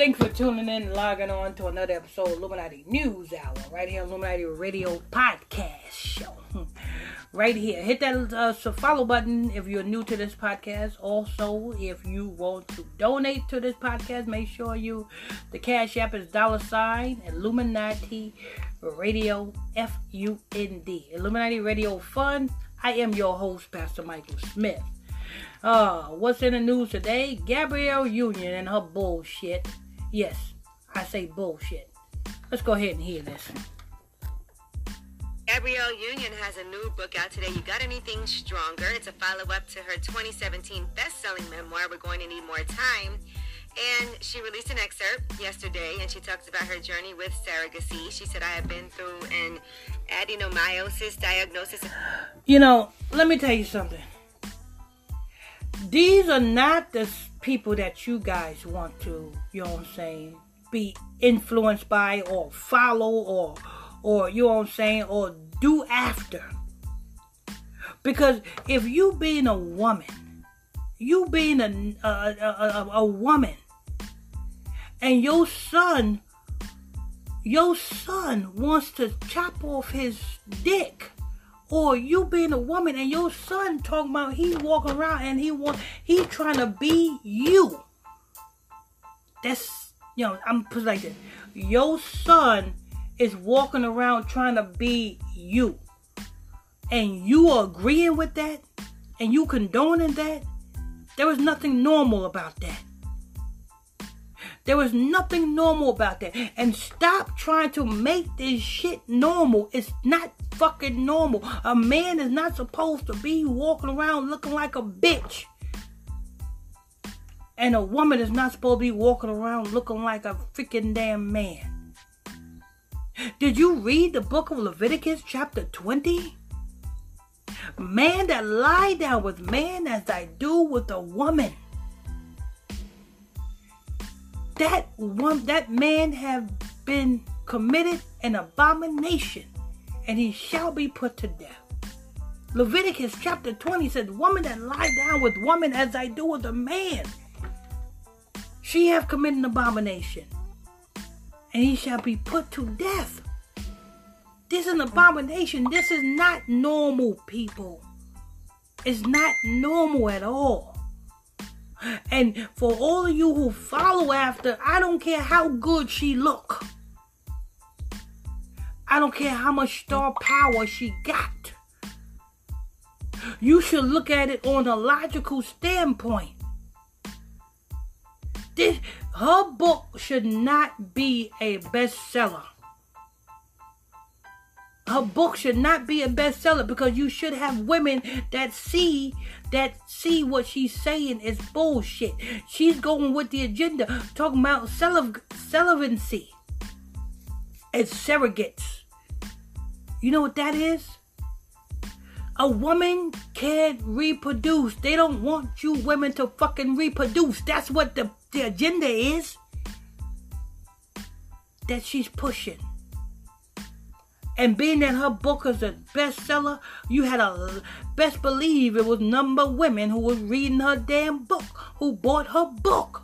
Thanks for tuning in and logging on to another episode of Illuminati News Hour, right here on Illuminati Radio Podcast Show. Right here. Hit that uh, follow button if you're new to this podcast. Also, if you want to donate to this podcast, make sure you, the Cash App is dollar sign Illuminati Radio F U N D. Illuminati Radio Fund. I am your host, Pastor Michael Smith. Uh, what's in the news today? Gabrielle Union and her bullshit. Yes, I say bullshit. Let's go ahead and hear this. Gabrielle Union has a new book out today. You got anything stronger? It's a follow up to her 2017 best selling memoir, We're Going to Need More Wine. And she released an excerpt yesterday and she talks about her journey with surrogacy. She said, I have been through an adenomyosis diagnosis. You know, let me tell you something these are not the people that you guys want to, you know what I'm saying, be influenced by or follow or or you know what I'm saying, or do after. Because if you being a woman, you being a a, a, a woman, and your son, your son wants to chop off his dick or you being a woman and your son talking about he walking around and he want he trying to be you. That's you know, I'm put like this. Your son is walking around trying to be you. And you are agreeing with that and you condoning that. There is nothing normal about that. There is nothing normal about that. And stop trying to make this shit normal. It's not fucking normal. A man is not supposed to be walking around looking like a bitch. And a woman is not supposed to be walking around looking like a freaking damn man. Did you read the book of Leviticus, chapter 20? Man that lie down with man as I do with a woman. That one that man have been committed an abomination and he shall be put to death. Leviticus chapter 20 says, Woman that lie down with woman as I do with a man, she have committed an abomination, and he shall be put to death. This is an abomination. This is not normal, people. It's not normal at all. And for all of you who follow after, I don't care how good she look. I don't care how much star power she got. You should look at it on a logical standpoint. This her book should not be a bestseller. Her book should not be a bestseller because you should have women that see that see what she's saying is bullshit. She's going with the agenda, talking about celibacy and surrogates. You know what that is? A woman can't reproduce. They don't want you women to fucking reproduce. That's what the, the agenda is that she's pushing. And being that her book is a bestseller, you had a best believe it was number women who was reading her damn book, who bought her book.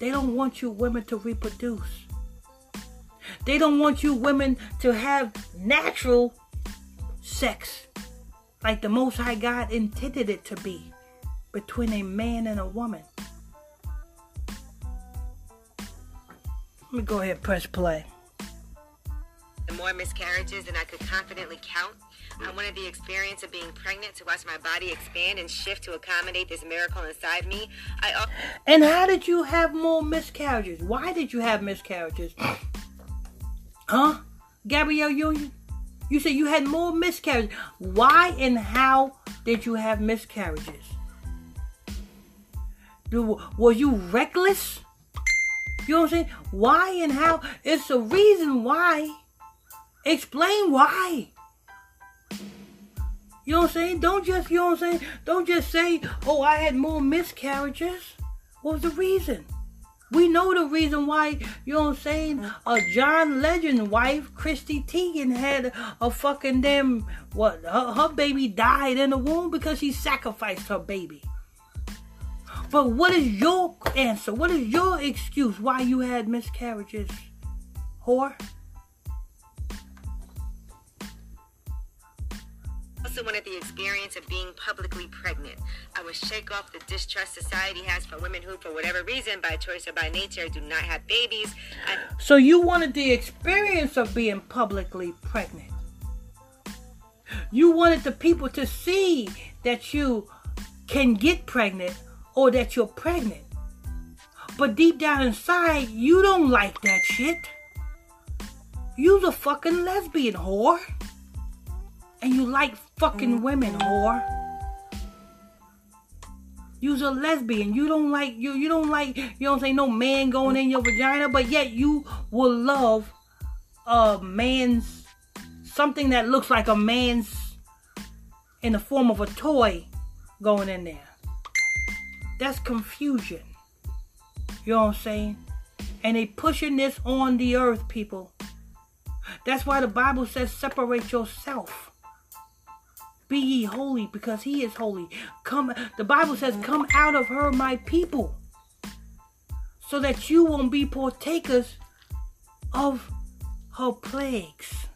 They don't want you women to reproduce. They don't want you women to have natural sex like the Most High God intended it to be between a man and a woman. Let me go ahead and press play. The more miscarriages than I could confidently count. I wanted the experience of being pregnant to watch my body expand and shift to accommodate this miracle inside me. I and how did you have more miscarriages? Why did you have miscarriages? Huh? Gabrielle Union? You said you had more miscarriages. Why and how did you have miscarriages? Was you reckless? You know what I'm saying? Why and how? It's a reason why. Explain why. You know what I'm saying? Don't just, you know what I'm saying? Don't just say, oh, I had more miscarriages. What was the reason? We know the reason why, you know what I'm saying? A John Legend wife, Chrissy Teigen, had a fucking damn, what, her, her baby died in the womb because she sacrificed her baby. But what is your answer? What is your excuse why you had miscarriages, whore? also wanted the experience of being publicly pregnant. I would shake off the distrust society has for women who, for whatever reason, by choice or by nature, do not have babies. I- So you wanted the experience of being publicly pregnant. You wanted the people to see that you can get pregnant or that you're pregnant. But deep down inside, you don't like that shit. You's a fucking lesbian whore. And you like fucking women, whore. You's a lesbian. You don't like you. You don't like. You don't say no man going in your vagina, but yet you will love a man's something that looks like a man's in the form of a toy going in there. That's confusion. You know what I'm saying? And they pushing this on the earth, people. That's why the Bible says, separate yourself. Be ye holy because he is holy. Come the Bible says, mm-hmm. come out of her, my people. So that you won't be partakers of her plagues.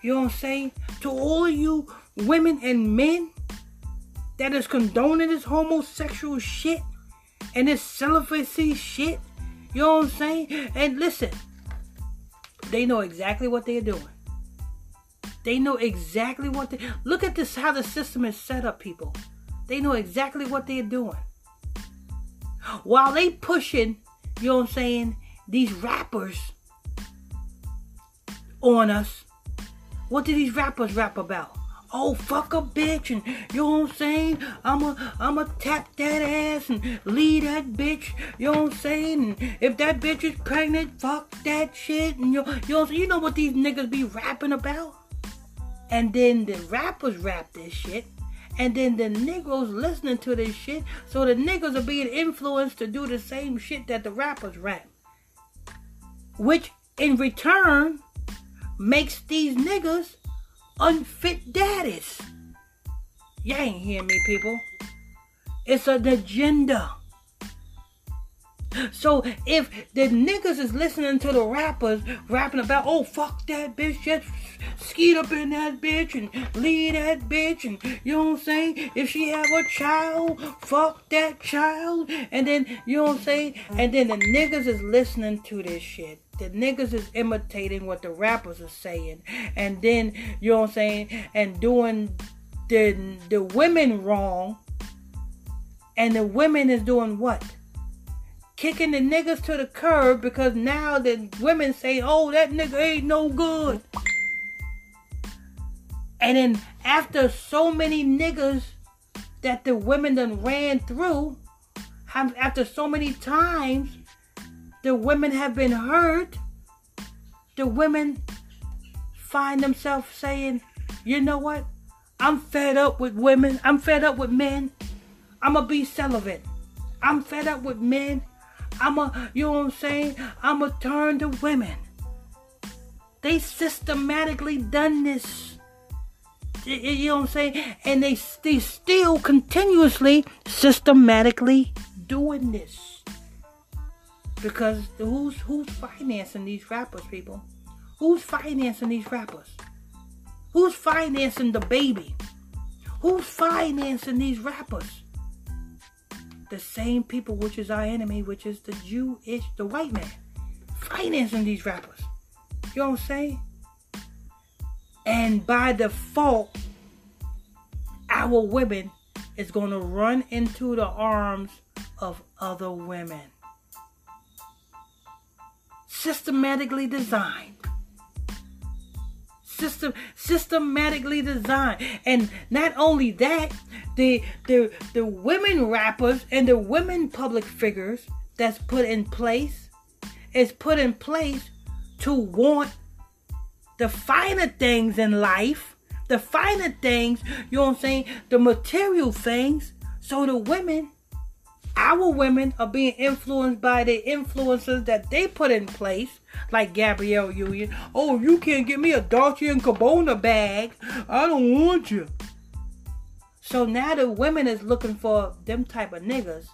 You know what I'm saying? To all of you women and men that is condoning this homosexual shit and this celibacy shit. You know what I'm saying? And listen, they know exactly what they're doing. They know exactly what they look at this how the system is set up, people. They know exactly what they're doing. While they pushing, you know what I'm saying, these rappers on us, what do these rappers rap about? Oh fuck a bitch and you know what I'm saying? I'ma I'ma tap that ass and leave that bitch, you know what I'm saying? And if that bitch is pregnant, fuck that shit and you, you know you know what these niggas be rapping about? And then the rappers rap this shit. And then the niggas listening to this shit. So the niggas are being influenced to do the same shit that the rappers rap. Which in return makes these niggas unfit daddies. You ain't hear me, people. It's an agenda. So if the niggas is listening to the rappers rapping about, oh fuck that bitch, just skeet up in that bitch and leave that bitch and you know what I'm saying? If she have a child, fuck that child. And then you know what I'm saying? And then the niggas is listening to this shit. The niggas is imitating what the rappers are saying. And then you know what I'm saying? And doing the the women wrong. And the women is doing what? kicking the niggas to the curb because now the women say, oh, that nigga ain't no good. And then after so many niggas that the women done ran through, after so many times the women have been hurt, the women find themselves saying, you know what? I'm fed up with women. I'm fed up with men. I'm going to be celibate. I'm fed up with men. I'm a, you know what I'm saying? I'm a turn to women. They systematically done this. You know what I'm saying? And they, they still continuously, systematically doing this. Because who's who's financing these rappers, people? Who's financing these rappers? Who's financing the baby? Who's financing these rappers? the same people which is our enemy, which is the Jewish, the white man, financing these rappers. You know what I'm saying? And by default, our women is going to run into the arms of other women. Systematically designed. System, systematically designed. And not only that, the the the women rappers and the women public figures that's put in place is put in place to want the finer things in life, the finer things, you know what I'm saying, the material things. So the women, our women, are being influenced by the influences that they put in place, like Gabrielle Union. Oh, you can't get me a Dolce and Gabbana bag. I don't want you. So now the women is looking for them type of niggas.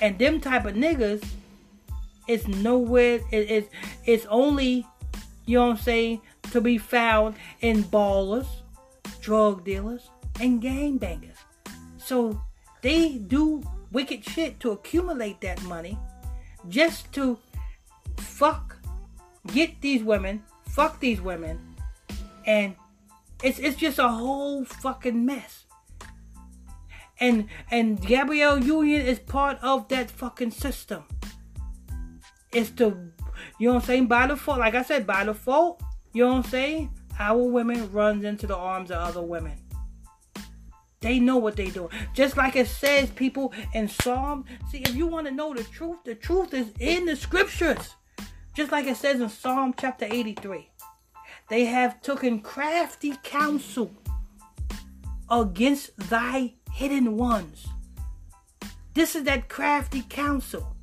And them type of niggas is nowhere it is it's only you know what I'm saying to be found in ballers, drug dealers, and gang bangers. So they do wicked shit to accumulate that money just to fuck get these women, fuck these women, and it's it's just a whole fucking mess. And and Gabrielle Union is part of that fucking system. It's to you know what I'm saying, by default, like I said, by default, you know what I'm saying? Our women runs into the arms of other women. They know what they do. Just like it says, people in Psalm. See, if you want to know the truth, the truth is in the scriptures. Just like it says in Psalm chapter 83. They have taken crafty counsel against thy hidden ones. This is that crafty counsel.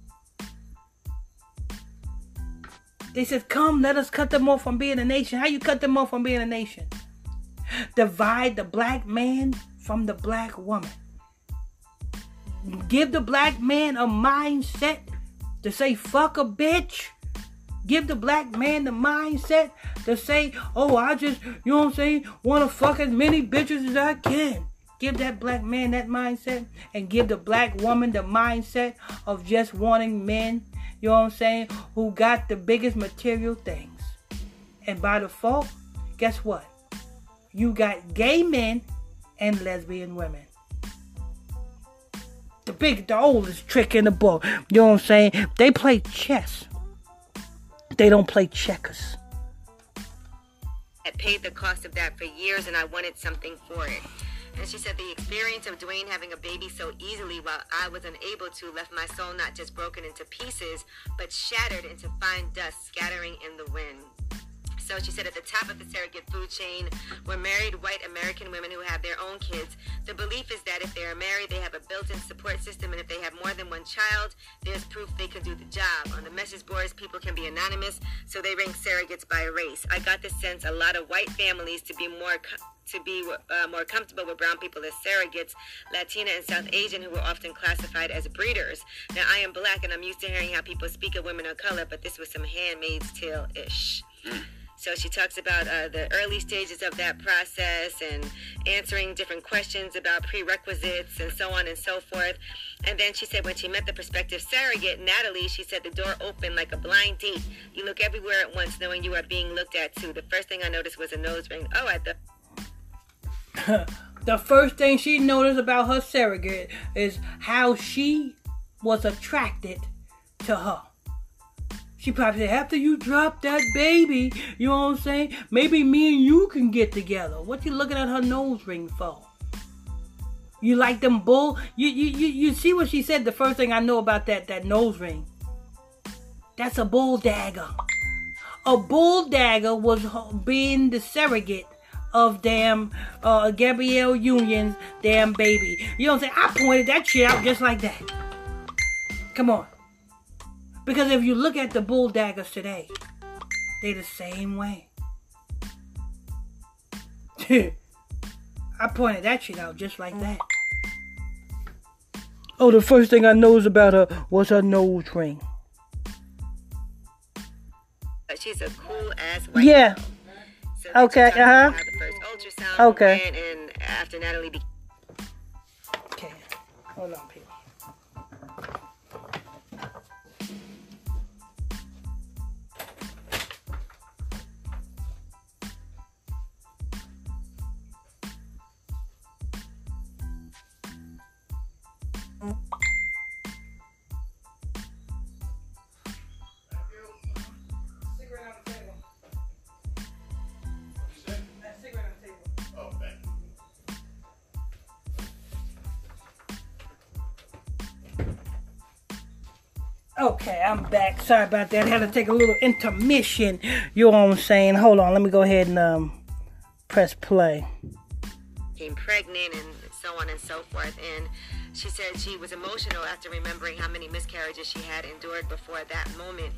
They said, Come, let us cut them off from being a nation. How you cut them off from being a nation? Divide the black man from the black woman. Give the black man a mindset to say, fuck a bitch. Give the black man the mindset to say, oh, I just, you know what I'm saying, want to fuck as many bitches as I can. Give that black man that mindset and give the black woman the mindset of just wanting men, you know what I'm saying, who got the biggest material things. And by default, guess what? You got gay men and lesbian women. The big, the oldest trick in the book. You know what I'm saying? They play chess. They don't play checkers. I paid the cost of that for years and I wanted something for it. And she said the experience of Dwyane having a baby so easily while I was unable to left my soul not just broken into pieces, but shattered into fine dust scattering in the wind. So she said at the top of the surrogate food chain were married white American women who have their own kids. The belief is that if they are married, they have a built-in support system, and if they have more than one child, there's proof they can do the job. On the message boards, people can be anonymous, so they rank surrogates by race. I got the sense a lot of white families to be more to be uh, more comfortable with brown people as surrogates, Latina and South Asian who were often classified as breeders. Now, I am black and I'm used to hearing how people speak of women of color, but this was some handmaid's tale ish. So she talks about uh, the early stages of that process and answering different questions about prerequisites and so on and so forth. And then she said when she met the prospective surrogate, Natalie, she said the door opened like a blind date. You look everywhere at once knowing you are being looked at too. The first thing I noticed was a nose ring. Oh, at the... the first thing she noticed about her surrogate is how she was attracted to her. She probably said, after you drop that baby, you know what I'm saying? Maybe me and you can get together. What you looking at her nose ring for? You like them bull? You you you, you see what she said? The first thing I know about that that nose ring. That's a bull dagger. A bull dagger was being the surrogate of damn uh, Gabrielle Union's damn baby. You know what I'm saying? I pointed that shit out just like that. Come on. Because if you look at the bull daggers today, they the same way. I pointed that shit out just like that. Oh, the first thing I knows about her was her nose ring. She's a cool ass white Yeah. girl. So Okay, uh-huh. about The first ultrasound Okay. went, and after Natalie be- Okay. Hold on, Okay, I'm back. Sorry about that. had to take a little intermission. You know what I'm saying? Hold on. Let me go ahead and um, press play. became pregnant and so on and so forth. And she said she was emotional after remembering how many miscarriages she had endured before that moment.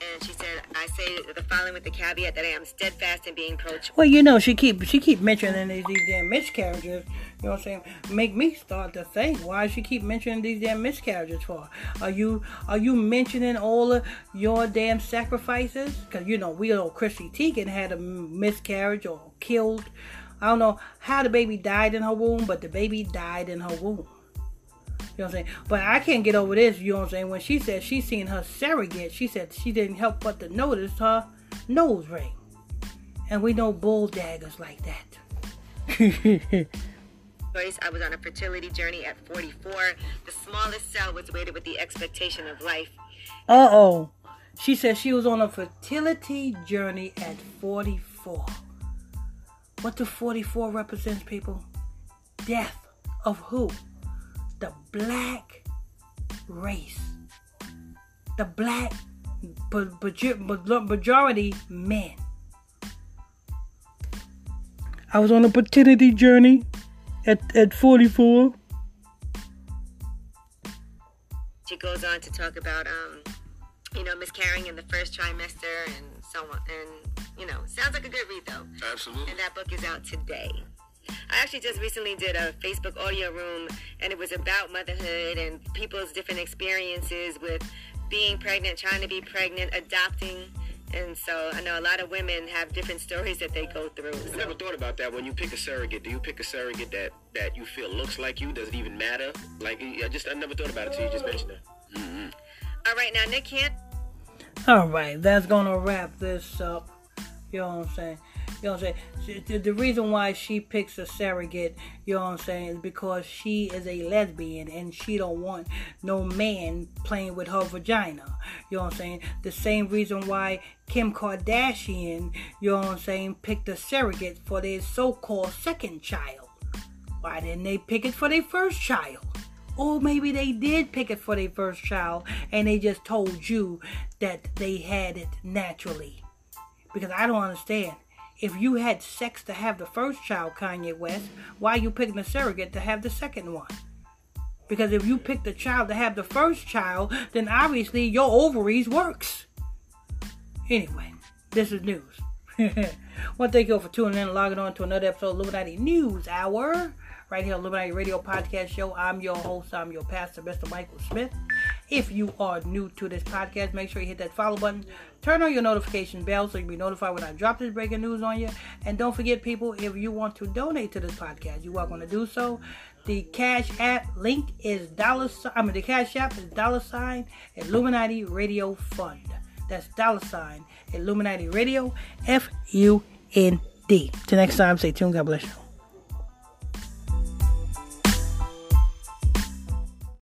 And she said, "I say the following with the caveat that I am steadfast in being pro-choice." Well, you know, she keep she keep mentioning these, these damn miscarriages. You know what I'm saying? Make me start to think why she keep mentioning these damn miscarriages for. Are you are you mentioning all of your damn sacrifices? Because you know we know Chrissy Teigen had a miscarriage or killed. I don't know how the baby died in her womb, but the baby died in her womb. You know what I'm saying? But I can't get over this, you know what I'm saying? When she said she seen her surrogate, she said she didn't help but to notice her nose ring. And we know bull daggers like that. I was on a fertility journey at 44. The smallest cell was weighted with the expectation of life. Uh oh. She said she was on a fertility journey at 44. What the 44 represents, people? Death of who? The black race. The black majority men. I was on a paternity journey at, at 44. She goes on to talk about, um, you know, miscarrying in the first trimester and so on. And, you know, sounds like a good read, though. Absolutely. And that book is out today. I actually just recently did a Facebook audio room, and it was about motherhood and people's different experiences with being pregnant, trying to be pregnant, adopting. And so I know a lot of women have different stories that they go through. So. I never thought about that. When you pick a surrogate, do you pick a surrogate that that you feel looks like you? Does it even matter? Like I just I never thought about it until you just mentioned it. Mm-hmm. All right, now Nick can't. All right, that's gonna wrap this up. You know what I'm saying? You know what I'm saying? The reason why she picks a surrogate, you know what I'm saying, is because she is a lesbian and she don't want no man playing with her vagina. You know what I'm saying? The same reason why Kim Kardashian, you know what I'm saying, picked a surrogate for their so-called second child. Why didn't they pick it for their first child? Or maybe they did pick it for their first child and they just told you that they had it naturally. Because I don't understand if you had sex to have the first child, Kanye West, why are you picking a surrogate to have the second one? Because if you picked the child to have the first child, then obviously your ovaries works. Anyway, this is news. well, thank you all for tuning in and logging on to another episode of Illuminati News Hour. Right here on Illuminati Radio Podcast Show. I'm your host, I'm your pastor, Mr. Michael Smith. If you are new to this podcast, make sure you hit that follow button. Turn on your notification bell so you'll be notified when I drop this breaking news on you. And don't forget, people, if you want to donate to this podcast, you're welcome to do so. The Cash App link is dollar. I mean, the Cash App is dollar sign Illuminati Radio Fund. That's dollar sign Illuminati Radio F U N D. Till next time, stay tuned. God bless you.